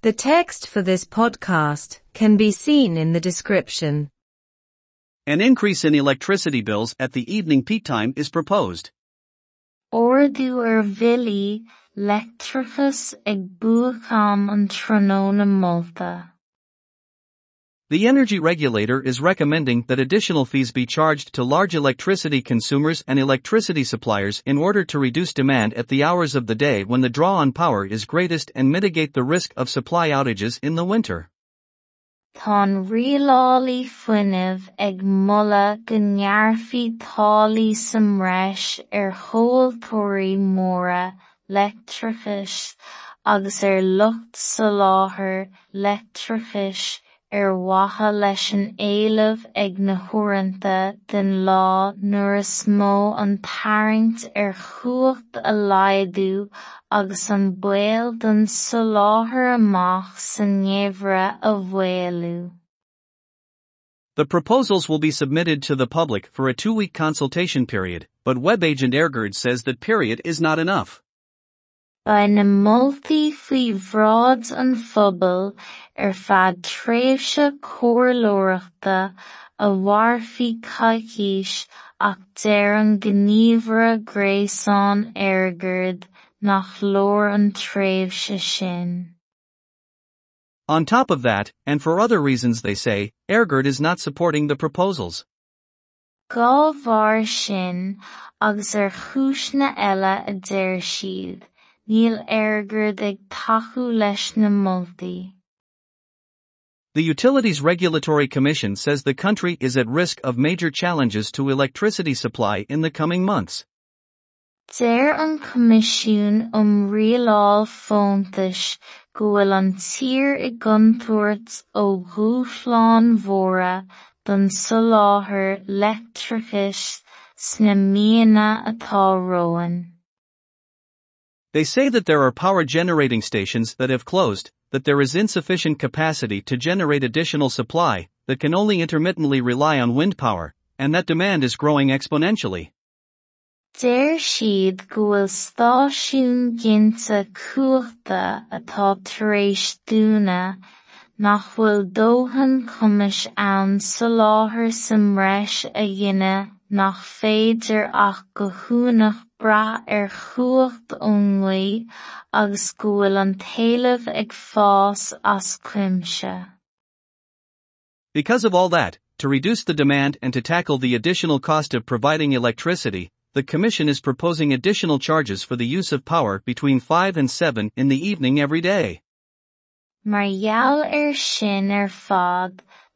The text for this podcast can be seen in the description. An increase in electricity bills at the evening peak time is proposed. Ordú ar er bhilí leictreachas ag buacham an tróna Malta. The energy regulator is recommending that additional fees be charged to large electricity consumers and electricity suppliers in order to reduce demand at the hours of the day when the draw on power is greatest and mitigate the risk of supply outages in the winter. Tá rialálaí fuinnimh ag mula go ngearrfaí táillí sa mreis ar er chomhaltóirí móra leictreachais agus ar lucht sa láthair leictreachais den an agus an soláthar amach sa ngnéimhre a bhféalú. The proposals will be submitted to the public for a two-week consultation period, but web agent EirGrid says that period is not enough. Ba na moltaí faoi bhrád an phobal ar er feadh tréimhse comhghairleoireachta a mharfaí caithfís ach deir an gníomhara gréasáin EirGrid nach leor an tréimhse sin. On top of that, and for other reasons they say, EirGrid is not supporting the proposals. Bharr sin agus ar chúisne eile a deir siad, níl EirGrid ag tacú leis na moltaí. The Utilities Regulatory Commission says the country is at risk of major challenges to electricity supply in the coming months. Deir an Comisiún um rialáil fóntais go an tír i gcontúirt ó dhúshláán mhóra don soláthar leictreachais sna míonna atá roin. They say that there are power generating stations that have closed, that there is insufficient capacity to generate additional supply, that can only intermittently rely on wind power, and that demand is growing exponentially. Deir siad go bhfuil stáisiún ginnte cuachta atá tar éis dúna nach bhfuil dóthain cumas ann sa láthair sa mreis a dhéine nach féidir ach go dúnadh brath ar chuacht ionlaí agus go bhfuil an taobh ag fás as cuimse. Because of all that, to reduce the demand and to tackle the additional cost of providing electricity, the Commission is proposing additional charges for the use of power between 5 and 7 in the evening every day. Mar gheall ar sin ar fad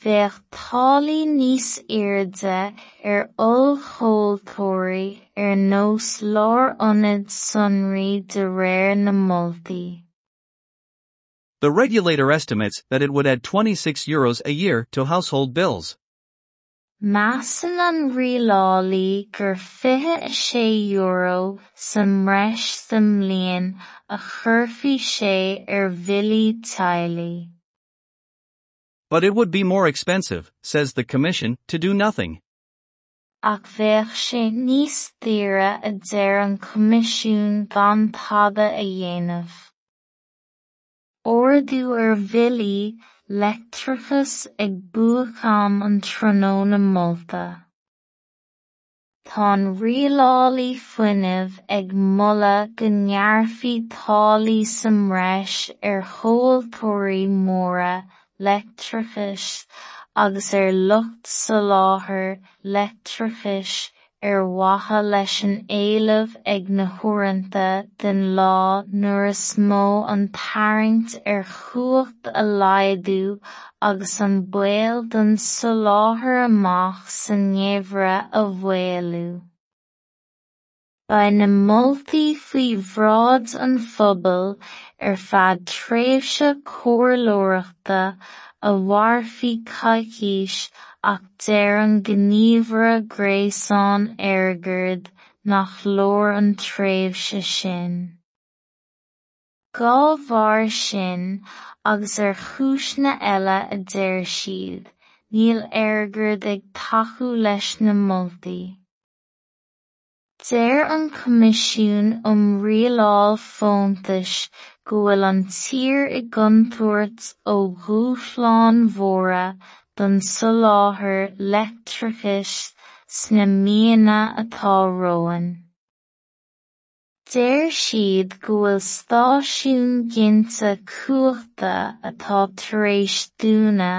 Táillí níos airde ar er ollchomhaltóirí ar er nós leor ionad sonraí de réir na moltaí. The regulator estimates that it would add 26 euros a year to household bills. Measan an rialálaí gur fiche sé euro sa mreis sa mbliain a chuirfí sé ar er bhilí táillí. But it would be more expensive, says the Commission, to do nothing. A a. Ordú ar bhilí leictreachas ag buacham an tróna Malta. Tá rialálaí fuinnimh ag mula go sa mreis ar chomhaltóirí móra leictreachais agus ar lucht sa láthair leictreachais ar mhaithe leis an éileamh ag na húireanta den lá nuair is mó an tarraingt ar chuacht a laghdú agus an baol don soláthar amach sa ngnéimhre a bhféalú. Ba na moltaí faoi bhrád an phobal ar feadh tréimhse comhghairleoireachta a mharfaí caithfís ach deir an EirGrid nach leor an tréimhse sin. Gá bharr sin agus ar chúisne eile a deir siad, níl EirGrid ag leis na moltaí. Deir an Coimisiún um rialáil Phontais go bhfuil an tír i gcontúirt ó dhúshláán mhóra don soláthar leictreachais sna míonna atá romhainn. Deir siad go bhfuil stáisiún ginnte cuachta atá tar éis dúna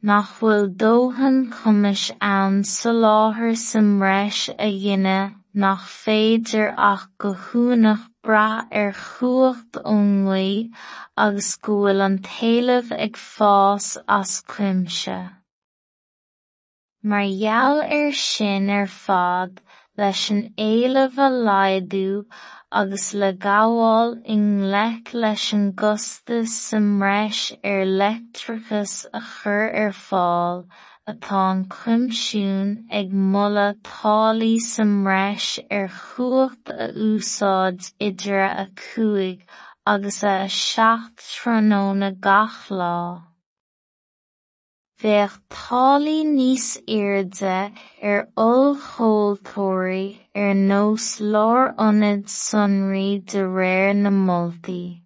nach bhfuil dóthain cumas ann sa láthair sa mreis a dhéanamh nach féidir ach go dúnadh brath ar chuacht ionlaí agus go bhfuil an taobh ag fás as cuimse. Mar gheall ar sin ar fad leis an éileamh a laghdú agus le gabháil i ngleic leis an gcostas sa mreis ar leictreachas a chur ar fáil atá an cuimsiún ag moladh táillí sa mreis ar chuacht a úsáid idir a cúig agus a seacht tróna gach lá. Bheadh táillí níos airde ar ollchomhaltóirí ar nós leor ionad sonraí de réir na moltaí.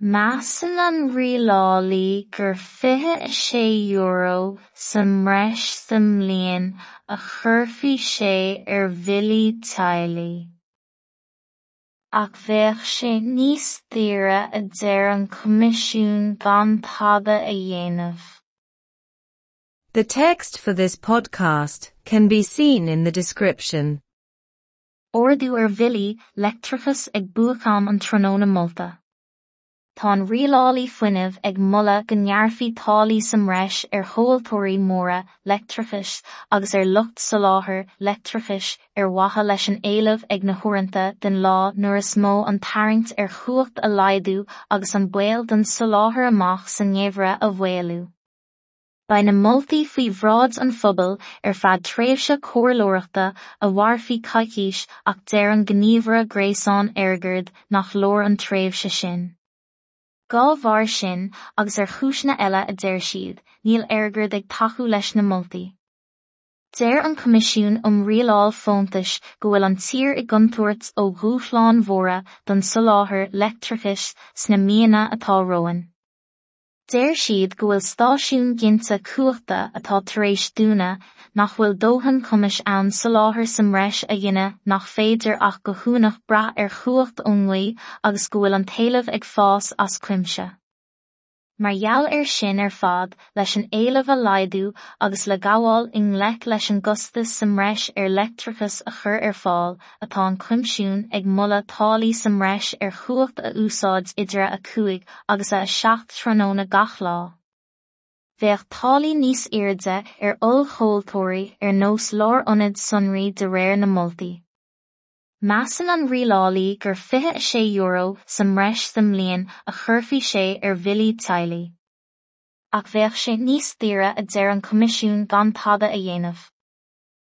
Measann an rialálaí gur fiche sé euro sa mreis sa mbliain a chuirfí sé ar mhíle táillí. Ach bheadh sé níos daoire a deir an gan tada a dhéanamh. The text for this podcast can be seen in the description. Ordú ar bhíle leictreachas ag buachán an tróna molta. Tá an rialálaí fuinnimh ag moladh go ngearrfaí táillí sa mreis ar chomhaltóirí móra leictreachais agus ar lucht sa láthair leictreachais ar mhaithe leis an éileamh ag na húireanta den lá nuair is mó an tarraingt ar chuacht a laghdú agus an baol den sa láthair amach san ngéimhre a bhfailú. Ba na moltaí faoi bhrád an phobal ar feadh tréimhse comhghairleoireachta a mharfaí caithfís ach deir an gníomhara gréasáin airgid nach leor an tréimhse sin. Gá bharr sin agus ar chúisne eile a deir siad, níl airgid ag tathú leis na moltaí. Deir an Coimisiún um rialáil Phontais go bhfuil an tír i gcontúirt ó dhúshláán mhóra don soláthar leictreachais sna míonna atá romhainn. Deir siad go bhfuil stáisiún ginnte cuachta atá tar éis dúna nach bhfuil dóthain cumas ann sa láthair sa mreis a dhéanamh nach féidir ach go dúnadh brath ar chuacht ionlaí agus go bhfuil an taobh ag fás as cuimse. Mar gheall ar sin ar fad leis an éileamh a laghdú agus le gabháil i ngleic leis an gcostas sa mreis ar leictreachas a chur ar fáil atá an cuimsiún ag moladh táillí sa mreis ar chuacht a úsáid idir a cúig agus a seacht tróna gach lá. Bheadh táillí níos airde ar ollchomhaltóirí ar nós leor ionad sonraí de réir na moltaí. Masan an rilálaí gur fithe sé euro sam reis sam líon a churfií sé ar bhilí teaghlaí. Ach bheadh sé níos tíre a d deir an comisiún gan pada a dhéanamh.